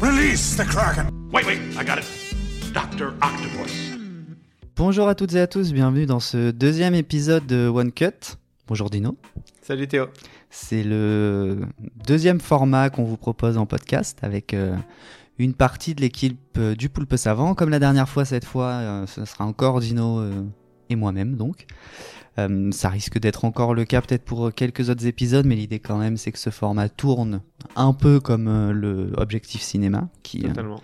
Release the Kraken! Wait, wait, I got it. Dr. Octopus. Bonjour à toutes et à tous, bienvenue dans ce deuxième épisode de One Cut. Bonjour Dino. Salut Théo. C'est le deuxième format qu'on vous propose en podcast avec euh, une partie de l'équipe euh, du Poulpe Savant. Comme la dernière fois, cette fois, euh, ce sera encore Dino et moi-même donc. Euh, ça risque d'être encore le cas peut-être pour quelques autres épisodes, mais l'idée quand même c'est que ce format tourne un peu comme euh, le Objectif Cinéma, qui, euh, Totalement.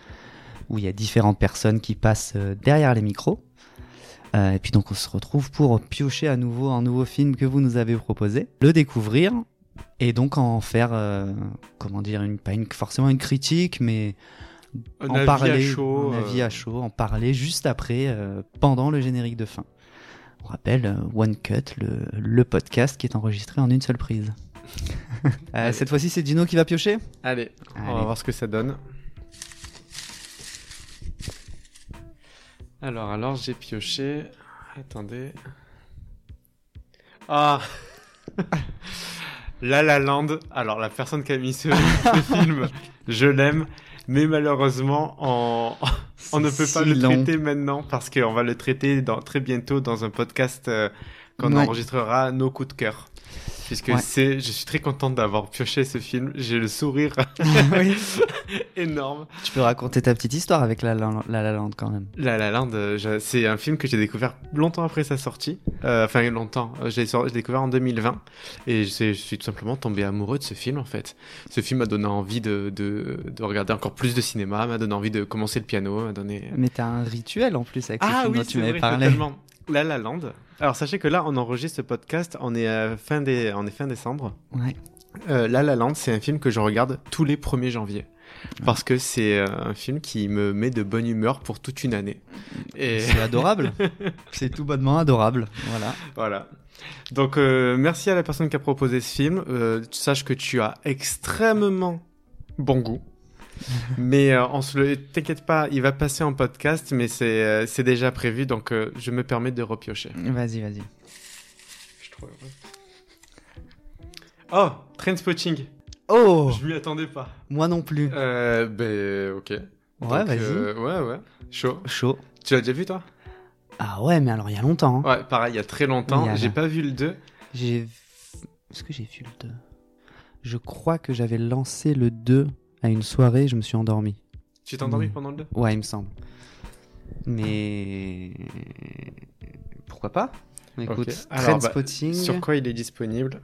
où il y a différentes personnes qui passent euh, derrière les micros. Euh, et puis donc on se retrouve pour piocher à nouveau un nouveau film que vous nous avez proposé, le découvrir et donc en faire, euh, comment dire, une, pas une, forcément une critique, mais Un en avis parler, à chaud. un avis euh, à chaud, en parler juste après, euh, pendant le générique de fin. On rappelle euh, One Cut, le, le podcast qui est enregistré en une seule prise. Euh, cette fois-ci c'est Dino qui va piocher Allez, on va voir ce que ça donne. Alors, alors, j'ai pioché. Attendez. Ah La La Land. Alors, la personne qui a mis ce, ce film, je l'aime. Mais malheureusement, on, on ne peut pas le long. traiter maintenant parce qu'on va le traiter dans, très bientôt dans un podcast euh, qu'on Ouais. enregistrera nos coups de cœur. Puisque Ouais. c'est, je suis très contente d'avoir pioché ce film. J'ai le sourire énorme. Tu peux raconter ta petite histoire avec La La, la, La Land quand même. La La Land, euh, c'est un film que j'ai découvert longtemps après sa sortie. Euh, enfin, longtemps. Euh, J'ai découvert en 2020. Et je, suis tout simplement tombé amoureux de ce film, en fait. Ce film m'a donné envie de, de, de regarder encore plus de cinéma, m'a donné envie de commencer le piano, m'a donné... Mais t'as un rituel en plus avec ce Ah film oui, dont tu m'avais parlé. totalement. La La Land. Alors, sachez que là, on enregistre ce podcast, on est, euh, fin, des, on est fin décembre. Ouais. Euh, La La Land, c'est un film que je regarde tous les 1er janvier. Parce que c'est euh, un film qui me met de bonne humeur pour toute une année. Et C'est adorable. c'est tout bonnement adorable. Voilà. voilà. Donc, euh, merci à la personne qui a proposé ce film. Euh, sache que tu as extrêmement bon goût. mais euh, on se le t'inquiète pas, il va passer en podcast, mais c'est euh, c'est déjà prévu, donc euh, je me permets de repiocher. Vas-y, vas-y. Je trouve- Oh, Trainspotting. Oh Je m'y attendais pas. Moi non plus. Euh, ben, ok. Ouais, Donc, vas-y. euh, ouais, ouais. Chaud. Chaud. Tu l'as déjà vu, toi? Ah ouais, mais alors il y a longtemps. hein. Ouais, pareil, il y a très longtemps. Il y a- J'ai pas vu le 2. J'ai. Est-ce que j'ai vu le 2 Je crois que j'avais lancé le 2 à une soirée, je me suis endormi. Tu t'es endormi pendant le 2 Ouais, il me semble. Mais. Pourquoi pas? Écoute, Ok. Alors, bah. Sur quoi il est disponible?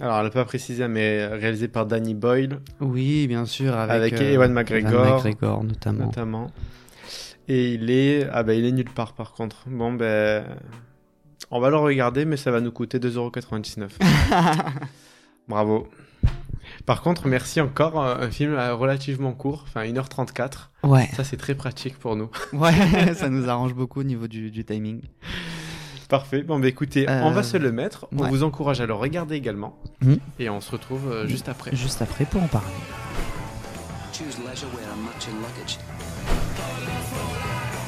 Alors, elle n'a pas précisé, mais réalisé par Danny Boyle, Oui, bien sûr, avec, avec, euh, Ewan McGregor, Ewan McGregor notamment. notamment. Et il est... Ah bah, il est nulle part, par contre. Bon, ben... On va le regarder, mais ça va nous coûter 2,99€. Bravo. Par contre, merci encore. euh, Un film euh, relativement court, enfin 1h34. Ouais, Ça, c'est très pratique pour nous. ouais, ça nous arrange beaucoup au niveau du, du timing. Parfait. Bon, bah écoutez, Euh, on va se le mettre. On ouais. vous encourage à le regarder également. Mhm. Et on se retrouve euh, juste après. Juste après pour en parler. Choose leisure wear and matching luggage.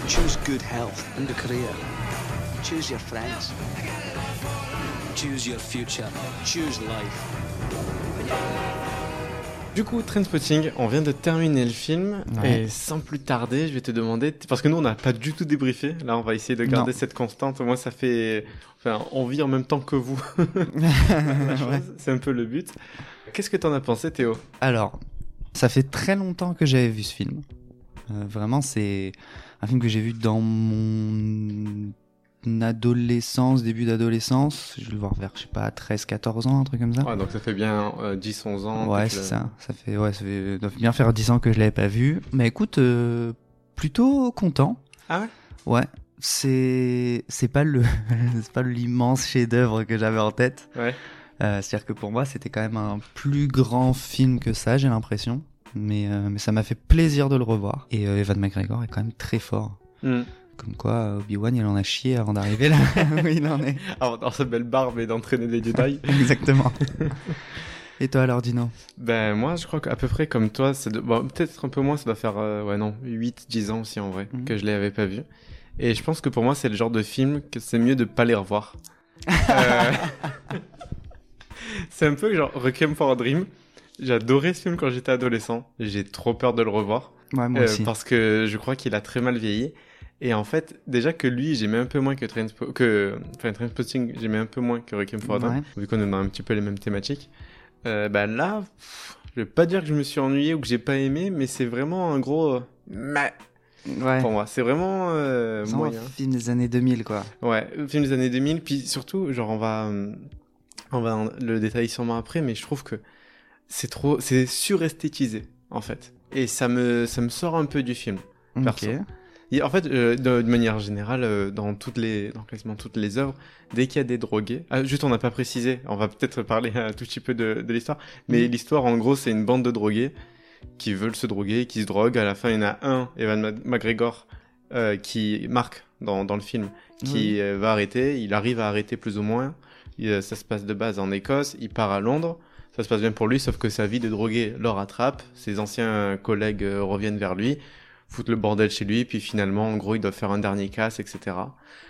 Choose good health and a career. Choose your friends. Choose your future. Choose life. Du coup, Trainspotting, on vient de terminer le film. Ouais. Et sans plus tarder, je vais te demander. Parce que nous, on n'a pas du tout débriefé. Là, on va essayer de garder Non. cette constante. Moi, ça fait. Enfin, on vit en même temps que vous. Ouais. C'est un peu le but. Qu'est-ce que t'en as pensé, Théo? Alors, ça fait très longtemps que j'avais vu ce film. Euh, vraiment, c'est un film que j'ai vu dans mon adolescence, début d'adolescence. Je vais le voir vers, je sais pas, 13, 14 ans, un truc comme ça. Ouais, donc ça fait bien euh, 10-11 ans. Ouais, c'est ça. Ça fait, ouais, ça fait, bien faire 10 ans que je l'avais pas vu. Mais écoute, euh, plutôt content. Ah ouais? Ouais. C'est, c'est pas le, c'est pas l'immense chef-d'œuvre que j'avais en tête. Ouais. Euh, C'est-à-dire que pour moi, c'était quand même un plus grand film que ça, j'ai l'impression. Mais, euh, mais ça m'a fait plaisir de le revoir. Et euh, Evan McGregor est quand même très fort. Hmm. Comme quoi, Obi-Wan, il en a chié avant d'arriver là où il en est. Alors, dans sa belle barbe et d'entraîner des détails. Exactement. Et toi alors, Dino? Ben moi je crois qu'à peu près comme toi, c'est de- bon, peut-être un peu moins, ça doit faire euh, ouais non 8-10 ans aussi en vrai Mhm. que je l'avais pas vu. Et je pense que pour moi c'est le genre de film que c'est mieux de pas les revoir. Euh, c'est un peu genre Requiem for a Dream. J'adorais ce film quand j'étais adolescent. J'ai trop peur de le revoir. Ouais, moi Euh, aussi. parce que je crois qu'il a très mal vieilli. Et en fait, déjà que lui, j'aimais un peu moins que Trainspotting, que... Enfin, Trainspotting, j'aimais un peu moins que Requiem for a Dream, Ouais. vu qu'on est dans un petit peu les mêmes thématiques. Euh, bah là, pff, je vais pas dire que je me suis ennuyé ou que j'ai pas aimé, mais c'est vraiment un gros... euh, meh Ouais. pour moi. C'est vraiment euh, C'est un moyen. film des années 2000, quoi. Ouais, film des années 2000, puis surtout, genre, on va, on va le détailler sûrement après, mais je trouve que c'est trop, c'est suresthétisé, en fait. Et ça me, ça me sort un peu du film. Perso. Et en fait, euh, de, de manière générale, euh, dans toutes les, dans quasiment toutes les œuvres, dès qu'il y a des drogués, ah, juste on n'a pas précisé, on va peut-être parler un tout petit peu de, de l'histoire, mais Mhm. l'histoire, en gros, c'est une bande de drogués qui veulent se droguer, qui se droguent. À la fin, il y en a un, Evan McGregor, euh, qui marque dans, dans le film, qui va arrêter. Il arrive à arrêter plus ou moins. Il, ça se passe de base en Écosse. Il part à Londres. Ça se passe bien pour lui, sauf que sa vie de drogué le rattrape. Ses anciens collègues reviennent vers lui, foutent le bordel chez lui, puis finalement, en gros, il doit faire un dernier casse, etc.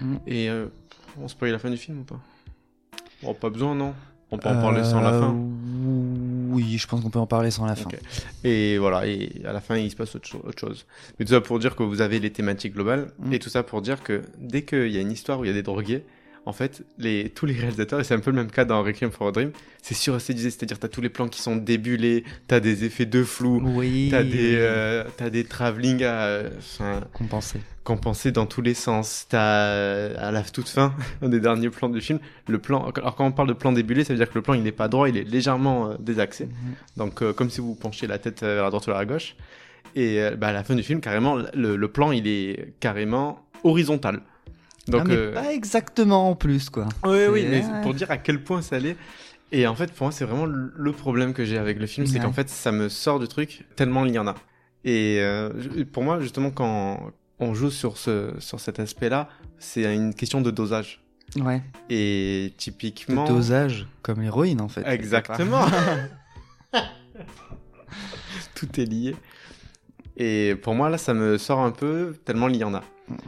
Mm. Et euh, on spoil la fin du film ou pas? Bon, pas besoin, non? On peut en parler sans la Euh, fin. Oui, je pense qu'on peut en parler sans la fin. Et voilà, et à la fin, il se passe autre, cho- autre chose. Mais tout ça pour dire que vous avez les thématiques globales, Mm. et tout ça pour dire que dès qu'il y a une histoire où il y a des drogués, en fait, les, tous les réalisateurs, et c'est un peu le même cas dans Requiem for a Dream, c'est suresthétisé, c'est-à-dire t'as tous les plans qui sont débulés, t'as des effets de flou, Oui. t'as des, euh, t'as des travelling à, enfin, Compensé. compensés dans tous les sens. T'as à la toute fin, un des derniers plans du film, le plan. Alors quand on parle de plan débulé, ça veut dire que le plan il n'est pas droit, il est légèrement euh, désaxé. Mhm. Donc euh, comme si vous penchiez la tête euh, vers la droite ou vers la gauche. Et euh, bah, à la fin du film, carrément, le, le plan il est carrément horizontal. Donc ah, mais euh, pas exactement en plus, quoi. oui, oui, mais pour dire à quel point ça l'est. Et en fait, pour moi, c'est vraiment le problème que j'ai avec le film, c'est Ouais. qu'en fait, ça me sort du truc tellement il y en a. Et euh, pour moi, justement, quand on joue sur, ce, sur cet aspect-là, c'est une question de dosage. Ouais. Et De typiquement... dosage, comme l'héroïne, en fait. Exactement. Tout est lié. Et pour moi, là, ça me sort un peu tellement il y en a.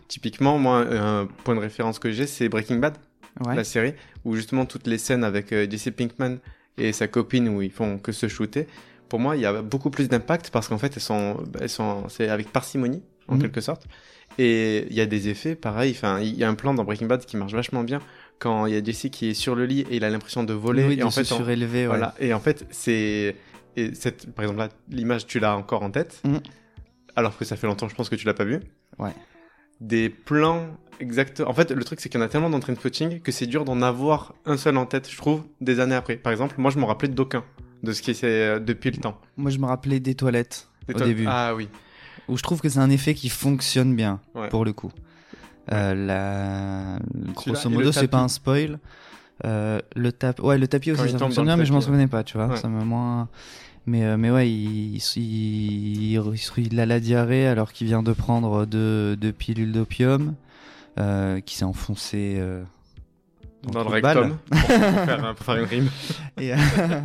Typiquement, moi, un point de référence que j'ai, c'est Breaking Bad. Ouais. la série, où justement toutes les scènes avec euh, Jesse Pinkman et sa copine où ils font que se shooter, pour moi, il y a beaucoup plus d'impact parce qu'en fait, elles sont, elles sont, c'est avec parcimonie, en Mhm. quelque sorte. Et il y a des effets, pareil, enfin, il y a un plan dans Breaking Bad qui marche vachement bien quand il y a Jesse qui est sur le lit et il a l'impression de voler. Oui, et de en se fait, surélever, ouais. voilà. Et en fait, c'est, et cette, par exemple, là, l'image, tu l'as encore en tête. Mhm. Alors que ça fait longtemps, je pense que tu l'as pas vu. Ouais. Des plans exacts. En fait, le truc, c'est qu'il y en a tellement dans Trainspotting que c'est dur d'en avoir un seul en tête, je trouve, des années après. Par exemple, moi, je me rappelais d'aucun de ce qui c'est euh, depuis le temps. Moi, je me rappelais des toilettes Et au début. Ah oui. Où je trouve que c'est un effet qui fonctionne bien, Ouais. pour le coup. Euh, la... Grosso modo, c'est pas un spoil. Euh, le, tap... ouais, le tapis Quand aussi, il ça fonctionne bien, mais je m'en souvenais pas, tu vois. Ouais. Ça me moins... Mais, euh, mais ouais, il, il, il- a la diarrhée alors qu'il vient de prendre deux, deux pilules d'opium, euh, qui s'est enfoncé euh, Dans le rectum. Pour, pour faire, un- pour faire une rime. Et, euh,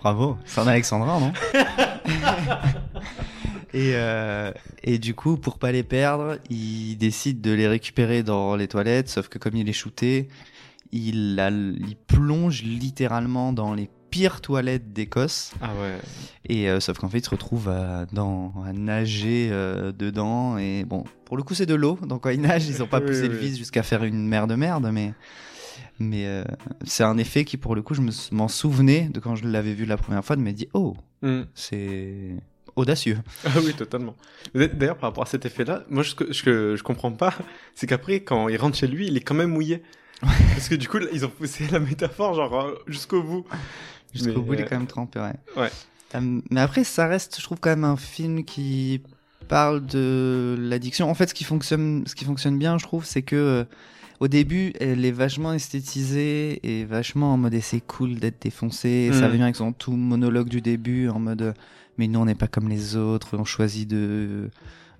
Bravo, c'est un Alexandrin, non? Et, euh, et du coup, pour pas les perdre, il décide de les récupérer dans les toilettes, sauf que comme il est shooté, il, a- il plonge littéralement dans les pires toilettes d'Écosse. Ah ouais. Et euh, sauf qu'en fait, il se retrouve à, dans, à nager euh, dedans. Et bon, pour le coup, c'est de l'eau. Donc quand ils nagent, ils ont pas Oui, poussé le vis jusqu'à faire une mer de merde. Mais, mais euh, c'est un effet qui, pour le coup, je me m'en souvenais de quand je l'avais vu la première fois, de me dire, oh, Hmm. c'est audacieux. Ah oui, totalement. D'ailleurs, par rapport à cet effet-là, moi, ce que, que je comprends pas, c'est qu'après, quand il rentre chez lui, il est quand même mouillé. Parce que du coup, ils ont poussé la métaphore, genre, jusqu'au bout. Jusqu'au bout, il est euh, quand même trempé, ouais. ouais. Euh, mais après, ça reste, je trouve, quand même un film qui parle de l'addiction. En fait, ce qui fonctionne, ce qui fonctionne bien, je trouve, c'est que euh, au début, elle est vachement esthétisée et vachement en mode et c'est cool d'être défoncé. Et Ça Mm. vient avec son tout monologue du début en mode mais nous on n'est pas comme les autres, on choisit de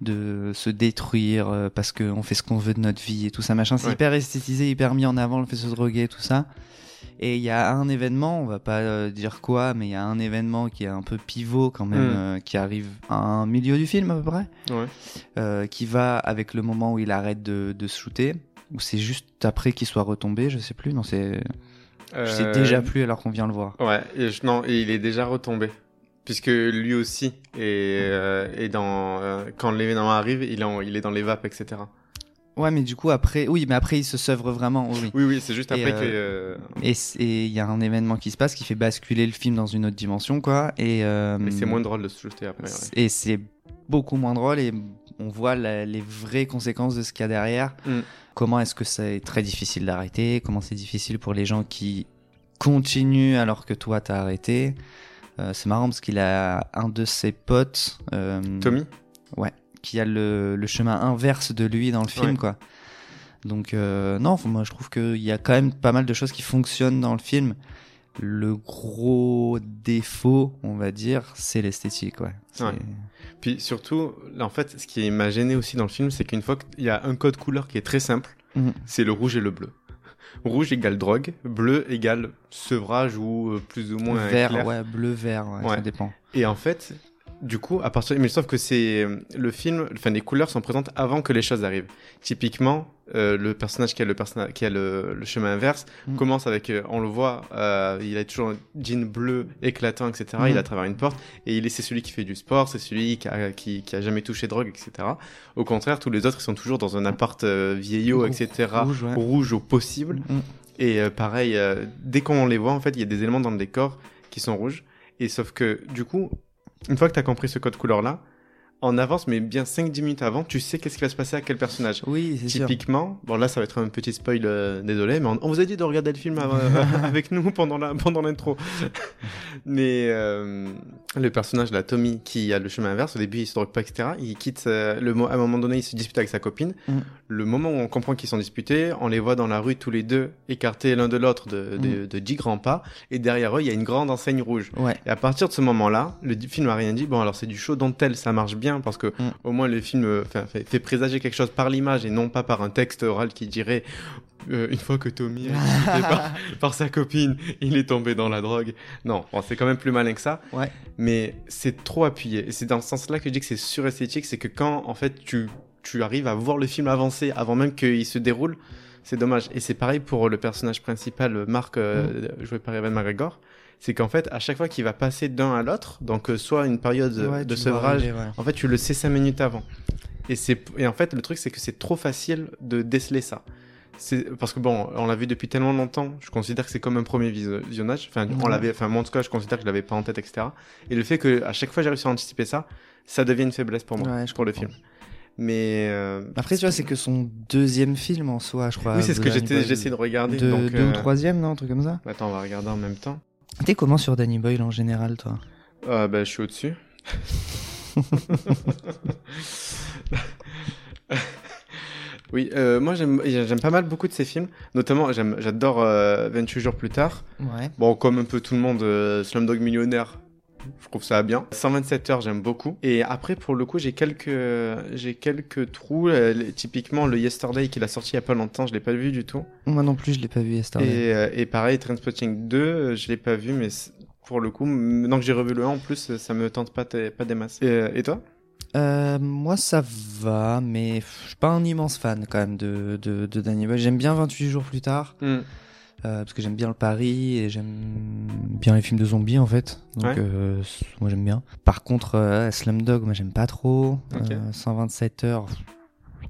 de se détruire parce qu'on fait ce qu'on veut de notre vie et tout ça machin. C'est Ouais. hyper esthétisé, hyper mis en avant le fait de se droguer, tout ça. Et il y a un événement, on va pas euh, dire quoi, mais il y a un événement qui est un peu pivot quand même, Mm. euh, qui arrive à un milieu du film à peu près, Ouais. euh, qui va avec le moment où il arrête de, de se shooter, ou c'est juste après qu'il soit retombé, je sais plus, non c'est Je sais déjà plus alors qu'on vient le voir. Ouais, et je- non, et il est déjà retombé. Puisque lui aussi est, est dans. quand l'événement arrive, il est, en- il est dans les vapes, etc. Ouais, mais du coup, après, oui, mais après, il se sevre vraiment, oui. Oui, oui, c'est juste Et, après euh, que. euh, Et il y a un événement qui se passe qui fait basculer le film dans une autre dimension, quoi. Et, euh, Mais c'est moins drôle de se jeter après. ouais. Et c'est beaucoup moins drôle et on voit la- les vraies conséquences de ce qu'il y a derrière. Mm. Comment est-ce que c'est très difficile d'arrêter? Comment c'est difficile pour les gens qui continuent alors que toi t'as arrêté? Euh, C'est marrant parce qu'il a un de ses potes. Tommy? Qui a le, le chemin inverse de lui dans le film, Ouais. quoi. Donc, euh, non, moi je trouve qu'il y a quand même pas mal de choses qui fonctionnent dans le film. Le gros défaut, on va dire, c'est l'esthétique, ouais. Puis surtout, en fait, ce qui m'a gêné aussi dans le film, c'est qu'une fois qu'il y a un code couleur qui est très simple, Mhm. c'est le rouge et le bleu. Rouge égale drogue, bleu égale sevrage ou euh, plus ou moins Vert, ouais, bleu, vert, ouais, Ouais. ça dépend. Et en fait, du coup, à partir, mais sauf que c'est euh, le film, enfin les couleurs sont présentes avant que les choses arrivent. Typiquement, euh, le personnage qui a le personnage qui a le, le chemin inverse Mm. commence avec, euh, on le voit, euh, il a toujours un jean bleu éclatant, etc. Mm. Il a à travers une porte et il est c'est celui qui fait du sport, c'est celui qui a, qui, qui a jamais touché drogue, etc. Au contraire, tous les autres ils sont toujours dans un appart vieillot, Rou- etc. rouge, ouais. rouge au possible. Mm. Et pareil, dès qu'on les voit, en fait, il y a des éléments dans le décor qui sont rouges. Et sauf que, du coup, une fois que tu as compris ce code couleur-là, en avance, mais bien 5-10 minutes avant, tu sais qu'est-ce qui va se passer à quel personnage. Oui, c'est sûr. Typiquement, bon là ça va être un petit spoil, euh, désolé, mais on, on vous a dit de regarder le film avant- avec nous pendant la pendant l'intro. mais euh, le personnage là, Tommy, qui a le chemin inverse, au début il se drogue pas, etc. Il quitte euh, le à un moment donné, il se dispute avec sa copine. Mm. Le moment où on comprend qu'ils sont disputés, on les voit dans la rue tous les deux écartés l'un de l'autre de, de, de 10 grands pas, et derrière eux il y a une grande enseigne rouge. Ouais. Et à partir de ce moment-là, le film a rien dit. Bon, alors c'est du show don't tell, ça marche bien parce que Mm. au moins le film euh, fait, présager quelque chose par l'image et non pas par un texte oral qui dirait euh, une fois que Tommy quitté par, par sa copine, il est tombé dans la drogue. Non, bon, c'est quand même plus malin que ça. Ouais. Mais c'est trop appuyé. Et c'est dans ce sens-là que je dis que c'est suresthétique, c'est que quand en fait tu tu arrives à voir le film avancer avant même qu'il se déroule. C'est dommage. Et c'est pareil pour le personnage principal, Marc, euh, joué par Evan McGregor. C'est qu'en fait, à chaque fois qu'il va passer d'un à l'autre, donc euh, soit une période Ouais, de sevrage, arriver, ouais. en fait, tu le sais cinq minutes avant. Et, c'est, et en fait, le truc, c'est que c'est trop facile de déceler ça. C'est, parce que bon, on l'a vu depuis tellement longtemps, je considère que c'est comme un premier visionnage. Enfin, on l'avait, enfin, moi, en tout cas, je considère que je l'avais pas en tête, etc. Et le fait que à chaque fois j'ai réussi à anticiper ça, ça devient une faiblesse pour moi, Ouais, je pour le film. Mais euh, Après, tu vois, c'est que son deuxième film en soi, je crois. oui, c'est ce que j'étais, j'essaie de regarder. Deux, donc, deux euh, ou troisième, non Un truc comme ça? Attends, on va regarder en même temps. T'es comment sur Danny Boyle en général, toi? Euh, bah, je suis au-dessus. oui, euh, moi j'aime pas mal beaucoup de ces films. Notamment, j'adore euh, 28 jours plus tard. Ouais. Bon, comme un peu tout le monde, euh, Slumdog Millionnaire, je trouve ça bien. 127 heures, j'aime beaucoup. Et après, pour le coup, j'ai quelques j'ai quelques trous. Euh, typiquement, le Yesterday qu'il a sorti il y a pas longtemps, je l'ai pas vu du tout. Moi non plus, je l'ai pas vu Yesterday. Et, euh, et pareil, Trainspotting 2, euh, je l'ai pas vu, mais pour le coup, maintenant que j'ai revu le 1 en plus, euh, ça me tente pas, des masses. Et, et toi? Euh, moi, ça va, mais je suis pas un immense fan quand même de, de, de Danny Boyle. J'aime bien 28 jours plus tard, euh, parce que j'aime bien le pari et j'aime bien les films de zombies en fait. Donc, Ouais. euh, moi j'aime bien. Par contre, euh, Slumdog, moi j'aime pas trop. Ok. Euh, 127 heures.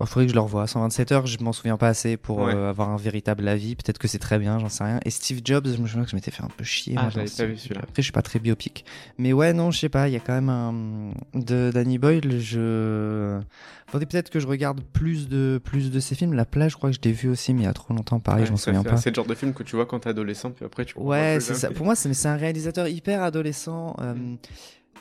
Il faudrait que je le revoie. 127 heures, je m'en souviens pas assez pour Ouais. euh, avoir un véritable avis. Peut-être que c'est très bien, j'en sais rien. Et Steve Jobs, je me souviens que je m'étais fait un peu chier. Ah, moi, pas vu celui-là. Après, je suis pas très biopic. Mais ouais, non, je sais pas. Il y a quand même un. De Danny Boyle, je. Faudrait peut-être que je regarde plus de, plus de ses films. La plage, je crois que je l'ai vu aussi, mais il y a trop longtemps. Pareil, Ouais, je m'en souviens pas. C'est le genre de film que tu vois quand t'es adolescent, puis après tu Ouais, c'est jamais. ça. Pour moi, c'est c'est un réalisateur hyper adolescent. euh,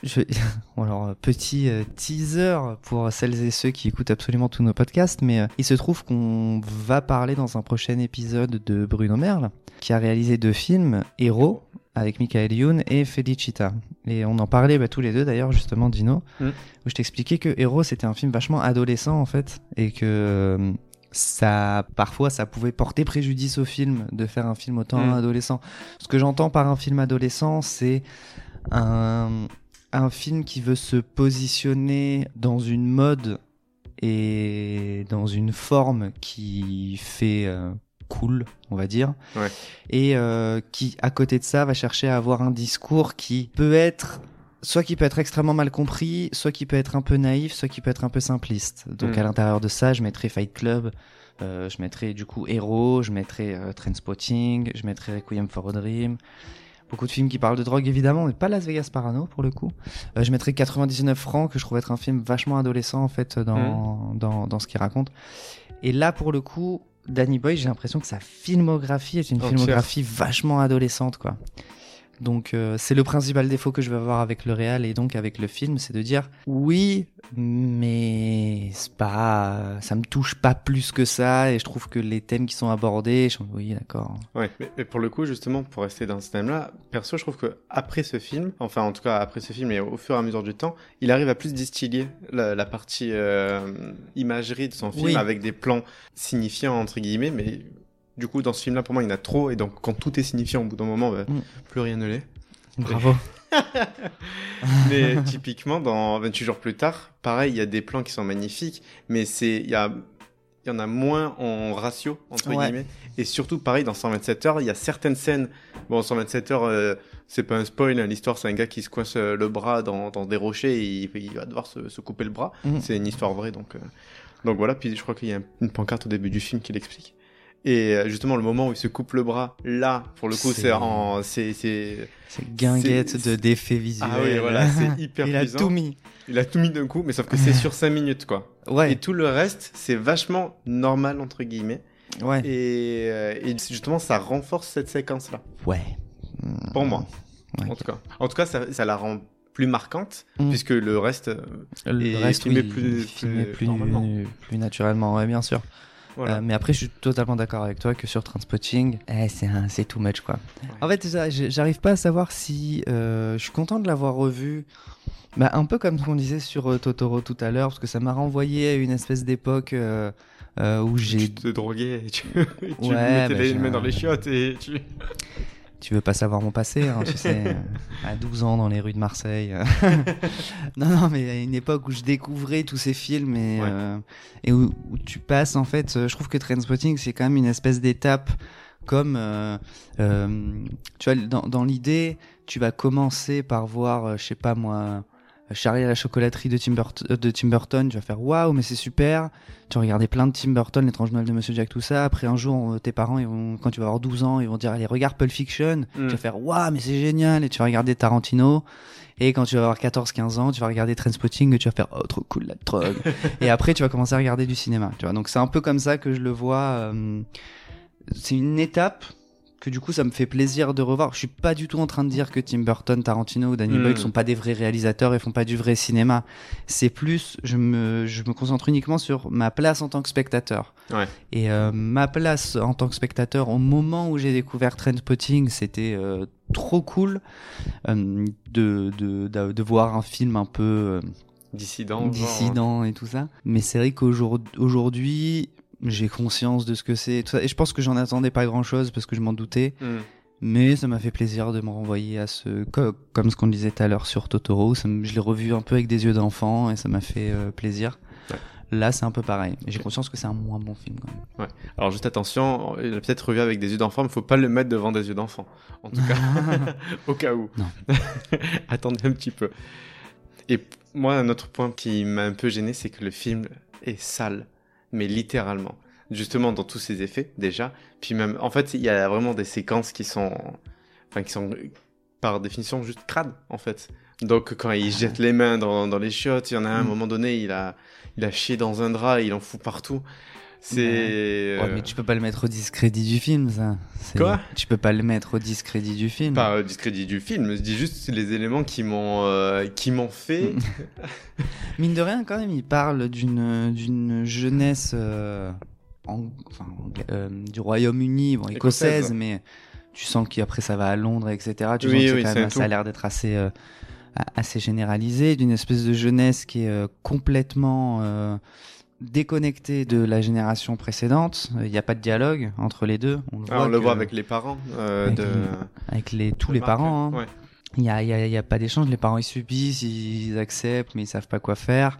je... alors, euh, petit euh, teaser pour celles et ceux qui écoutent absolument tous nos podcasts, mais euh, il se trouve qu'on va parler dans un prochain épisode de Bruno Merle, qui a réalisé deux films, Héros, avec Michael Youn et Felicita. Et on en parlait bah, tous les deux d'ailleurs, justement, Dino, Mm. où je t'expliquais que Héros, c'était un film vachement adolescent, en fait, et que... ça parfois ça pouvait porter préjudice au film de faire un film autant Mm. adolescent ce que j'entends par un film adolescent, c'est un, un film qui veut se positionner dans une mode et dans une forme qui fait euh, cool, on va dire, Ouais. et euh, qui, à côté de ça, va chercher à avoir un discours qui peut être soit qui peut être extrêmement mal compris, soit qui peut être un peu naïf, soit qui peut être un peu simpliste. Donc Mm. à l'intérieur de ça, je mettrais Fight Club, euh, je mettrais du coup Hero, je mettrais Trainspotting, je mettrais Requiem for a Dream. Beaucoup de films qui parlent de drogue évidemment, mais pas Las Vegas Parano pour le coup. Euh, je mettrais 99 francs, que je trouve être un film vachement adolescent en fait dans, dans, dans ce qu'il raconte. Et là pour le coup, Danny Boy, j'ai l'impression que sa filmographie est une Entière. filmographie vachement adolescente quoi. Donc euh, c'est le principal défaut que je vais avoir avec le réal et donc avec le film, c'est de dire oui, mais c'est pas, ça me touche pas plus que ça et je trouve que les thèmes qui sont abordés, je... oui d'accord. Ouais, mais, mais pour le coup, justement, pour rester dans ce thème-là, perso, je trouve que après ce film, enfin en tout cas après ce film et au fur et à mesure du temps, il arrive à plus distiller la, la partie euh, imagerie de son film Oui. avec des plans signifiants entre guillemets, mais du coup dans ce film-là pour moi il y en a trop et donc quand tout est signifiant au bout d'un moment, bah, Mm. plus rien ne l'est. Bravo. Mais typiquement, dans 28 jours plus tard, pareil, il y a des plans qui sont magnifiques, mais c'est il y a il y en a moins en ratio entre Ouais. guillemets et surtout pareil dans 127 heures il y a certaines scènes bon 127 heures euh, c'est pas un spoil hein, l'histoire c'est un gars qui se coince euh, le bras dans, dans des rochers et il, il va devoir se, se couper le bras Mhm. c'est une histoire vraie donc euh, donc voilà puis je crois qu'il y a une pancarte au début du film qui l'explique et euh, justement le moment où il se coupe le bras là pour le coup C'est- c'est en c'est guinguette de d'effets visuels. ah oui voilà c'est hyper Il a tout mis. il a tout mis d'un coup mais sauf que c'est sur 5 minutes quoi Ouais. et tout le reste, c'est vachement normal, entre guillemets. Ouais. Et, euh, et justement, ça renforce cette séquence-là. Ouais. Pour moi, Ouais. en tout cas. En tout cas, ça, ça la rend plus marquante, Mm. puisque le reste... euh, Le Et reste, filmé oui, plus- filmé plus plus, normalement. plus naturellement, ouais, bien sûr. Voilà. Euh, mais après, je suis totalement d'accord avec toi que sur Transpotting, eh, c'est un- c'est too much quoi. En fait, j'a- j'arrive pas à savoir si euh, je suis content de l'avoir revu. Bah, un peu comme ce qu'on disait sur euh, Totoro tout à l'heure, parce que ça m'a renvoyé à une espèce d'époque où j'ai. Tu te droguais, et tu, tu Ouais, mettais bah, les mains dans les chiottes et tu... Tu veux pas savoir mon passé, hein, tu sais, euh, à 12 ans dans les rues de Marseille. non, non, mais à une époque où je découvrais tous ces films et, Ouais. euh, et où, où tu passes, en fait, euh, je trouve que Trainspotting, c'est quand même une espèce d'étape comme, euh, euh, tu vois, dans, dans l'idée, tu vas commencer par voir, euh, je sais pas moi, Charlie à la chocolaterie de Tim, Burt- euh, de Tim Burton, tu vas faire waouh, mais c'est super. Tu vas regarder plein de Tim Burton, l'étrange Noël de Monsieur Jack, tout ça. Après un jour, euh, tes parents, ils vont, quand tu vas avoir 12 ans, ils vont dire allez, regarde Pulp Fiction. Mm. Tu vas faire waouh, mais c'est génial. Et tu vas regarder Tarantino. Et quand tu vas avoir 14-15 ans, tu vas regarder Trainspotting et tu vas faire oh, trop cool la drogue. et après, tu vas commencer à regarder du cinéma. Tu vois, donc c'est un peu comme ça que je le vois. euh, c'est une étape que du coup ça me fait plaisir de revoir. Je suis pas du tout en train de dire que Tim Burton, Tarantino ou Danny Mm. Boyle sont pas des vrais réalisateurs et font pas du vrai cinéma. C'est plus, je me, je me concentre uniquement sur ma place en tant que spectateur. Ouais. Et euh, ma place en tant que spectateur au moment où j'ai découvert Trainspotting, c'était euh, trop cool euh, de, de, de, de voir un film un peu euh, Dissident. genre, dissident et tout ça. Mais c'est vrai qu'aujourd'hui, j'ai conscience de ce que c'est. et je pense que j'en attendais pas grand chose parce que je m'en doutais. Mm. Mais ça m'a fait plaisir de me renvoyer à ce. co- Comme ce qu'on disait tout à l'heure sur Totoro. ça je l'ai revu un peu avec des yeux d'enfant et ça m'a fait euh, plaisir. Ouais. Là, c'est un peu pareil. J'ai conscience que c'est un moins bon film quand même. Alors juste attention, il a peut-être revu avec des yeux d'enfant, mais faut pas le mettre devant des yeux d'enfant. En tout cas, au cas où. Non. Attendez un petit peu. Et moi, un autre point qui m'a un peu gêné, c'est que le film est sale, mais littéralement. Justement dans tous ses effets déjà. Puis même, en fait, il y a vraiment des séquences qui sont, enfin, qui sont par définition juste crades, en fait. Donc quand il jette les mains dans, dans les chiottes, il y en a un, à un Mm. moment donné, il a, il a chié dans un drap, il en fout partout. C'est. Ouais, euh, mais tu peux pas le mettre au discrédit du film, ça. Quoi? Tu peux pas le mettre au discrédit du film. Pas au discrédit du film, je dis juste les éléments qui m'ont euh, qui m'ont fait. Mine de rien, quand même, il parle d'une d'une jeunesse euh, en- enfin, angla- euh, du Royaume-Uni, bon, écossaise, mais tu sens qu'après ça va à Londres, etc. Tu Oui, sens que c'est oui, quand c'est même- un ça a l'air d'être assez, assez généralisé, d'une espèce de jeunesse qui est complètement euh, déconnectée de la génération précédente. Il n'y a pas de dialogue entre les deux. On le Ah, on le voit avec les parents euh, avec de. les- avec les, tous de les parents. hein. Ouais. Il n'y a, y a- il y a pas d'échange, les parents ils subissent, ils acceptent, mais ils savent pas quoi faire.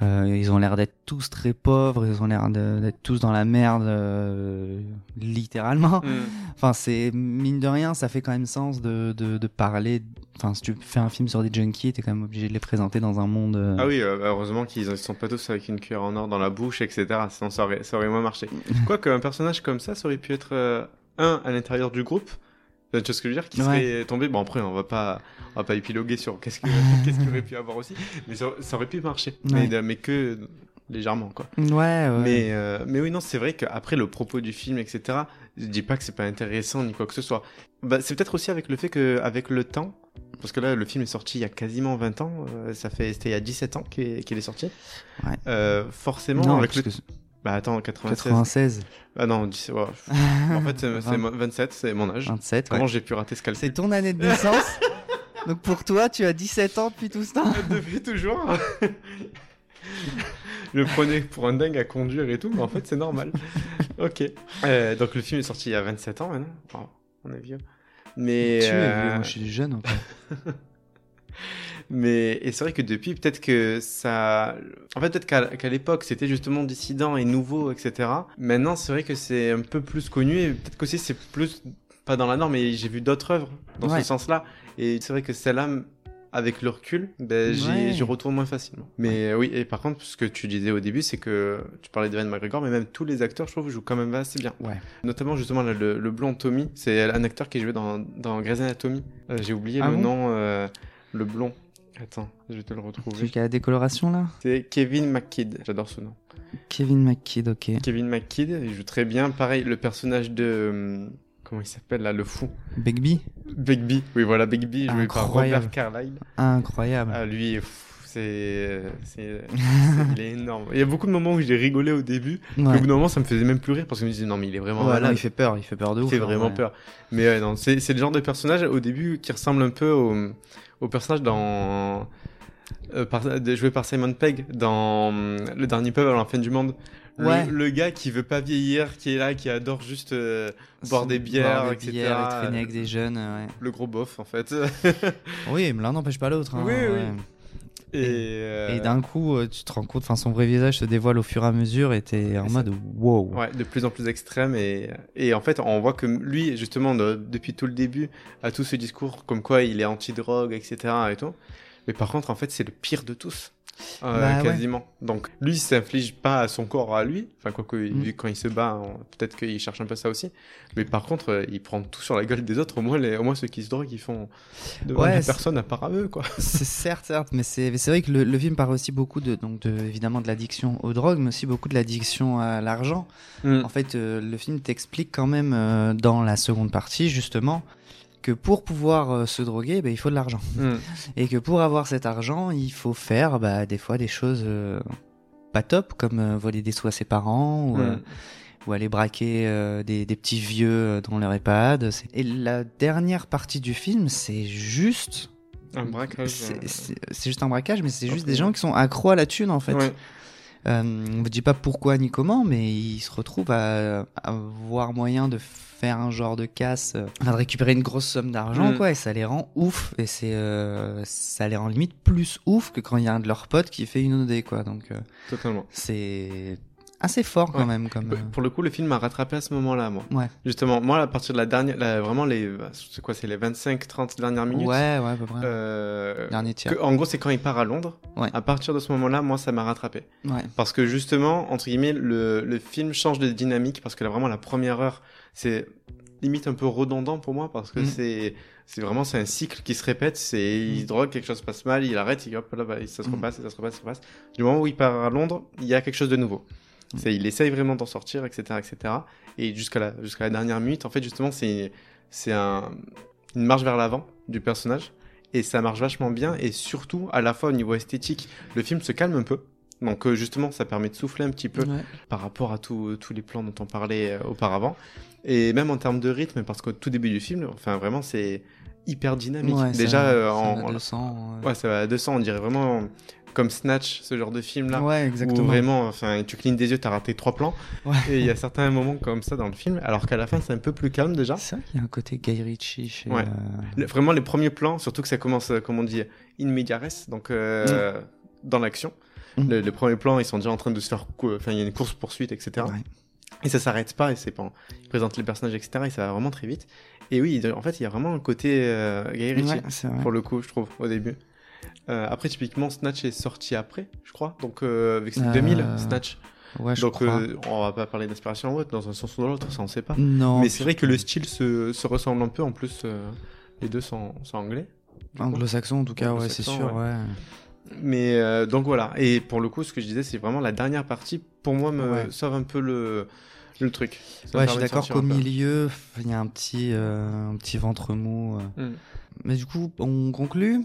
Euh, ils ont l'air d'être tous très pauvres, ils ont l'air d'être tous dans la merde, euh, littéralement. Mm. Enfin, c'est mine de rien, ça fait quand même sens de, de, de parler. Enfin, si tu fais un film sur des junkies, t'es quand même obligé de les présenter dans un monde. euh, Ah oui, euh, heureusement qu'ils ne sont pas tous avec une cuillère en or dans la bouche, etc. Sinon, ça aurait, ça aurait moins marché. Quoique, un personnage comme ça, ça aurait pu être euh, un à l'intérieur du groupe. Tu vois ce que je veux dire? Qui Ouais. serait tombé? Bon, après, on va pas, on va pas épiloguer sur qu'est-ce que- qu'est-ce qu'il aurait pu avoir aussi. Mais ça, ça aurait pu marcher. Ouais. Mais, mais que légèrement, quoi. Ouais, ouais. Mais, euh, mais oui, non, c'est vrai qu'après le propos du film, etc., je dis pas que c'est pas intéressant ni quoi que ce soit. Bah, c'est peut-être aussi avec le fait que, avec le temps, parce que là, le film est sorti il y a quasiment 20 ans, euh, ça fait, c'était il y a 17 ans qu'il est, qu'il est sorti. Ouais. Euh, forcément, non, avec le. Bah attends, 96. 96, Ah non, 17, ouais. en fait, c'est c'est mo- 27, c'est mon âge. 27, ouais. Comment j'ai pu rater ce calcul C'est ton année de naissance. Donc pour toi, tu as 17 ans depuis tout ce temps. Depuis toujours. je prenais pour un dingue à conduire et tout, mais en fait, c'est normal. ok. Euh, donc, le film est sorti il y a 27 ans maintenant. Wow, on est vieux. Mais. Tu es euh, vieux, moi je suis jeune encore. Mais et c'est vrai que depuis, peut-être que ça. En fait, peut-être qu'à l'époque, c'était justement dissident et nouveau, etc. Maintenant, c'est vrai que c'est un peu plus connu et peut-être qu'aussi c'est plus. Pas dans la norme, mais j'ai vu d'autres œuvres dans Ouais. ce sens-là. Et c'est vrai que celle-là, avec le recul, ben, j'y Ouais. j'y retourne moins facilement. Mais oui, et par contre, ce que tu disais au début, c'est que tu parlais d'Evan McGregor, mais même tous les acteurs, je trouve, jouent quand même assez bien. Ouais. Notamment, justement, le, le blond Tommy, c'est un acteur qui jouait dans, dans Grey's Anatomy. Euh, J'ai oublié Ah le bon? nom, euh, le blond. Attends, je vais te le Celui retrouver. qui a la décoloration là C'est Kevin McKidd, j'adore ce nom. Kevin McKidd, ok. Kevin McKidd, il joue très bien. Pareil, le personnage de. euh, Comment il s'appelle là, le fou? Begbie Bigby. Oui, voilà, Bigby, joué par Incroyable. Robert Carlyle. Incroyable. Ah, lui, pff, c'est. c'est- Il est énorme. Il y a beaucoup de moments où j'ai rigolé au début. puis Au Ouais. bout d'un moment, ça me faisait même pleurer parce que je me disais, non, mais il est vraiment Ouais, il fait peur, il fait peur de Il ouf. fait hein, vraiment ouais. peur. Mais ouais, non, c'est le genre de personnage au début qui ressemble un peu au, au personnage dans. euh, par- joué par Simon Pegg dans euh, Le Dernier Peuple à la fin du monde. Le, Ouais. le gars qui veut pas vieillir, qui est là, qui adore juste euh, boire des bières, Boire des etc. bières traîner avec des jeunes, ouais. Le gros bof, en fait. Oui, mais l'un n'empêche pas l'autre. hein, Oui, oui. Et, euh, Et d'un coup, euh, tu te rends compte, enfin, son vrai visage se dévoile au fur et à mesure et t'es en mode wow. Ouais, de plus en plus extrême et, et en fait on voit que lui justement de- depuis tout le début a tout ce discours comme quoi il est anti-drogue etc et tout mais par contre en fait c'est le pire de tous euh, Bah ouais. quasiment donc lui il s'inflige pas à son corps à lui enfin quoique Mm. quand il se bat on- peut-être qu'il cherche un peu ça aussi mais par contre euh, il prend tout sur la gueule des autres au moins les, au moins ceux qui se droguent ils font de Ouais, personne à part à eux quoi C'est certes, certes, mais c'est vrai que le, le film parle aussi beaucoup de, donc de, évidemment de l'addiction aux drogues, mais aussi beaucoup de l'addiction à l'argent. En fait, euh, le film t'explique quand même euh, dans la seconde partie, justement, que pour pouvoir euh, se droguer, bah, il faut de l'argent. Mm. Et que pour avoir cet argent, il faut faire bah, des fois des choses euh, pas top, comme euh, voler des sous à ses parents ou, euh, Mm. ou aller braquer des, des petits vieux dans leur EHPAD. Et la dernière partie du film, c'est juste. un braquage C'est juste un braquage, mais c'est juste des gens qui sont accros à la thune en fait. ouais. Euh, on ne dit pas pourquoi ni comment, mais ils se retrouvent à, à avoir moyen de faire un genre de casse, euh, enfin, de récupérer une grosse somme d'argent, Mm. quoi, et ça les rend ouf. Et c'est, euh, ça les rend limite plus ouf que quand il y a un de leurs potes qui fait une OD, quoi. Donc euh, totalement c'est assez fort quand même. Comme, euh, pour le coup le film m'a rattrapé à ce moment là moi Ouais. Justement, moi, à partir de la dernière, la- vraiment les, c'est quoi, c'est les 25-30 dernières minutes? Ouais, ouais, à peu près. Euh, Dernier tiers. que- en gros, c'est quand il part à Londres. Ouais. À partir de ce moment-là, moi, ça m'a rattrapé. Ouais. Parce que justement, entre guillemets, le, le film change de dynamique parce que là, vraiment, la première heure, c'est limite un peu redondant pour moi parce que Mhm. c'est, c'est vraiment, c'est un cycle qui se répète. C'est, il se drogue, quelque chose se passe mal, il arrête, il hop, là, bah, ça se Mhm. repasse, ça se repasse, ça se repasse. Du moment où il part à Londres, il y a quelque chose de nouveau. C'est, il essaye vraiment d'en sortir, etc., etc. Et jusqu'à la, jusqu'à la dernière minute, en fait, justement, c'est, c'est un, une marche vers l'avant du personnage. Et ça marche vachement bien. Et surtout, à la fois au niveau esthétique, le film se calme un peu. Donc, euh, justement, ça permet de souffler un petit peu Ouais. par rapport à tous tous les plans dont on parlait euh, auparavant. Et même en termes de rythme, parce qu'au tout début du film, enfin, vraiment, c'est hyper dynamique. Ouais, ça- Déjà, euh, ça en, va en- 200, euh, Ouais, ça va à 200, on dirait vraiment comme Snatch, ce genre de film là. Ouais, Où exactement. vraiment, enfin, tu clignes des yeux, t'as raté trois plans. Ouais. Et il y a certains moments comme ça dans le film, alors qu'à la fin, c'est un peu plus calme déjà. C'est vrai qu'il y a un côté Guy Ritchie chez. Ouais. euh, vraiment, les premiers plans, surtout que ça commence, euh, comme on dit, in media res, donc euh, dans l'action. Mm. Le, le premier plan, ils sont déjà en train de se faire. Enfin, il y a une course-poursuite, etc. Ouais. Et ça s'arrête pas, et c'est pas. Ils présentent les personnages, etc. Et ça va vraiment très vite. Et oui, de- en fait, il y a vraiment un côté euh, Guy Ritchie, Ouais, pour le coup, je trouve, au début. Euh, après, typiquement, Snatch est sorti après, je crois. Donc, euh, avec c'est Euh, 2000, Snatch. Ouais, je Donc, crois. euh, on va pas parler d'inspiration ou autre, dans un sens ou dans l'autre, ça on sait pas. Non. Mais c'est vrai que le style se, se ressemble un peu. En plus, les deux sont, sont anglais. Anglo-saxon, en tout cas, ouais, c'est sûr, ouais. Mais euh, donc voilà. Et pour le coup, ce que je disais, c'est vraiment la dernière partie. Pour moi, me Ouais. sauve un peu le, le truc. Ça Ouais, je suis d'accord qu'au milieu, il y a un petit, euh, un petit ventre mou. euh. Mm. Mais du coup, on conclut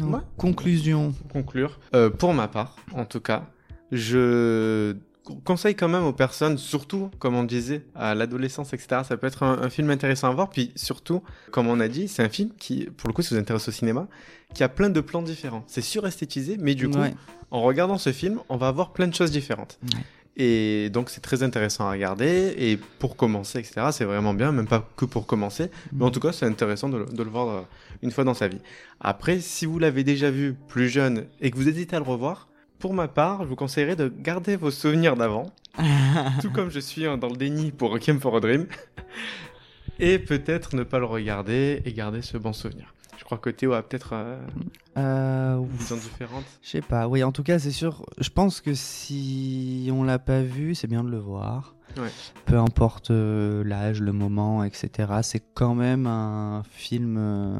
Ouais. Conclusion. Conclure, pour ma part, en tout cas, je conseille quand même aux personnes, surtout, comme on disait, à l'adolescence, etc. Ça peut être un, un film intéressant à voir. Puis surtout, comme on a dit, c'est un film qui, pour le coup, si vous intéresse au cinéma, qui a plein de plans différents. C'est suresthétisé, mais du coup, Ouais. en regardant ce film, on va avoir plein de choses différentes. Ouais. Et donc c'est très intéressant à regarder. Et pour commencer, etc., c'est vraiment bien, même pas que pour commencer. Mais en tout cas, c'est intéressant de, le- de le voir euh, une fois dans sa vie. Après, si vous l'avez déjà vu plus jeune et que vous hésitez à le revoir, pour ma part, je vous conseillerais de garder vos souvenirs d'avant. tout comme je suis dans le déni pour Requiem for a Dream. et peut-être ne pas le regarder et garder ce bon souvenir. Je crois que Théo a peut-être euh, Euh, une vision différente. Je sais pas, oui, en tout cas, c'est sûr. Je pense que si on l'a pas vu, c'est bien de le voir. Ouais. Peu importe euh, l'âge, le moment, etc. C'est quand même un film euh,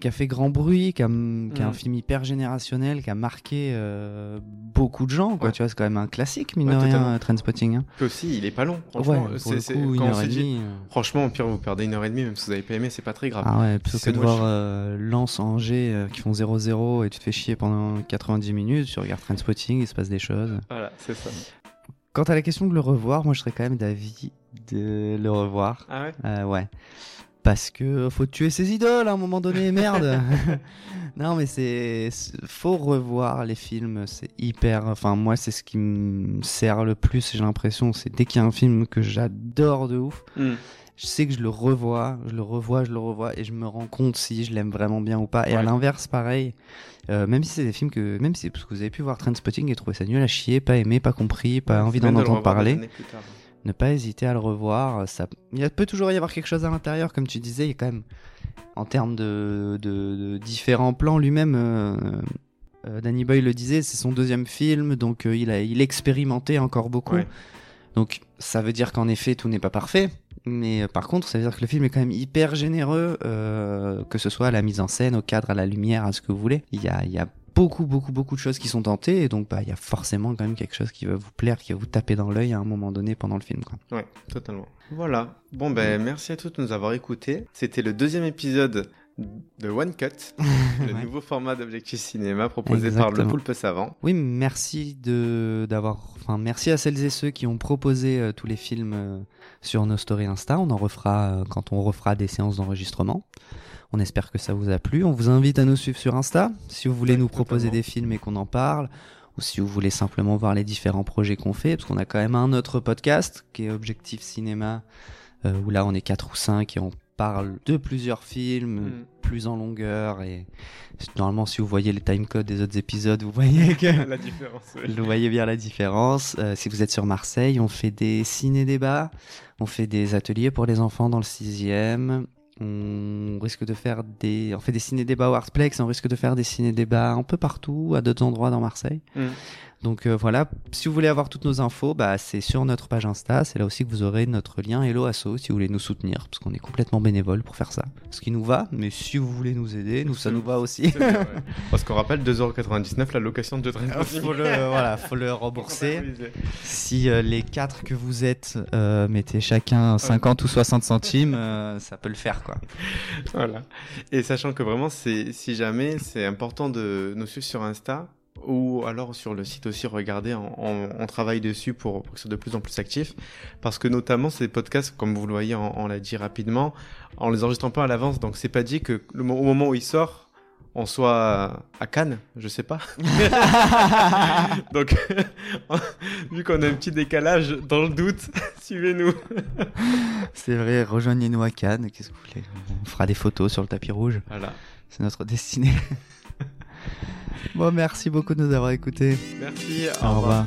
qui a fait grand bruit, qui, a, qui est un Mm. film hyper générationnel, qui a marqué euh, beaucoup de gens. Quoi. Ouais. Tu vois, c'est quand même un classique, mine Ouais, de rien, Trainspotting. Hein. Puis aussi, il est pas long. Franchement, c'est, au pire, vous perdez une heure et demie, même si vous avez pas aimé, c'est pas très grave. Ah ouais, plutôt que de voir Lens Angers qui font 0-0 et tu te fais chier pendant 90 minutes, tu regardes Trainspotting, il se passe des choses. Voilà, c'est ça. Quant à la question de le revoir, moi je serais quand même d'avis de le revoir. Ah ouais? Euh, ouais. Parce que faut tuer ses idoles à un moment donné, merde. non mais c'est faut revoir les films, c'est hyper enfin moi c'est ce qui me sert le plus, j'ai l'impression, c'est dès qu'il y a un film que j'adore de ouf, Hmm. Je sais que je le revois, je le revois, je le revois et je me rends compte si je l'aime vraiment bien ou pas. Et à l'inverse, pareil, euh, même si c'est des films que, même si parce que vous avez pu voir Trainspotting et trouver ça nul à chier, pas aimé, pas compris, pas envie d'en entendre parler, tard. ne pas hésiter à le revoir. Ça, il peut toujours y avoir quelque chose à l'intérieur, comme tu disais, il y a quand même, en termes de, de- de différents plans, lui-même. euh, euh, Danny Boyle le disait, c'est son deuxième film, donc il a il expérimentait encore beaucoup. Ouais. Donc ça veut dire qu'en effet tout n'est pas parfait, mais euh, par contre ça veut dire que le film est quand même hyper généreux, euh, que ce soit à la mise en scène, au cadre, à la lumière, à ce que vous voulez. Il y a, il y a beaucoup beaucoup beaucoup de choses qui sont tentées, et donc bah, il y a forcément quand même quelque chose qui va vous plaire, qui va vous taper dans l'œil à un moment donné pendant le film. Quoi. Ouais, totalement. Voilà. Bon, ben, merci à tous de nous avoir écoutés. C'était le deuxième épisode de One Cut, le Ouais. nouveau format d'Objectif Cinéma proposé par le. Poulpe Savant. Oui, merci de d'avoir, enfin merci à celles et ceux qui ont proposé euh, tous les films euh, sur nos stories Insta. On en refera euh, quand on refera des séances d'enregistrement. On espère que ça vous a plu. On vous invite à nous suivre sur Insta si vous voulez Ouais, nous proposer totalement. des films et qu'on en parle, ou si vous voulez simplement voir les différents projets qu'on fait, parce qu'on a quand même un autre podcast qui est Objectif Cinéma, euh, où là on est quatre ou cinq et on parle de plusieurs films Mm. plus en longueur et normalement si vous voyez les timecodes des autres épisodes vous voyez que La différence. ouais. vous voyez bien la différence. Euh, si vous êtes sur Marseille, on fait des ciné-débats, on fait des ateliers pour les enfants dans le sixième. On risque de faire des, on fait des ciné-débats au Artplex, on risque de faire des ciné-débats un peu partout, à d'autres endroits dans Marseille. Mm. Donc euh, voilà, si vous voulez avoir toutes nos infos, bah, c'est sur notre page Insta, c'est là aussi que vous aurez notre lien Hello Asso si vous voulez nous soutenir, parce qu'on est complètement bénévole pour faire ça. Ce qui nous va, mais si vous voulez nous aider, nous ça nous va aussi. C'est vrai, ouais. Parce qu'on rappelle 2,99€ la location de train. faut le, voilà, faut le rembourser. Si euh, les quatre que vous êtes euh, mettez chacun 50 ou 60 centimes, euh, ça peut le faire quoi. Voilà. Et sachant que vraiment, si jamais, c'est important de nous suivre sur Insta ou alors sur le site aussi, regardez, on, travaille dessus pour, que ce soit de plus en plus actif. Parce que notamment ces podcasts, comme vous le voyez, on, l'a dit rapidement, en les enregistrant pas à l'avance, donc c'est pas dit que au moment où il sort, on soit à Cannes, je sais pas. donc, vu qu'on a un petit décalage, dans le doute, suivez-nous. c'est vrai, rejoignez-nous à Cannes, qu'est-ce que vous voulez? On fera des photos sur le tapis rouge. Voilà. C'est notre destinée. Bon, merci beaucoup de nous avoir écoutés. Merci. Au, au revoir.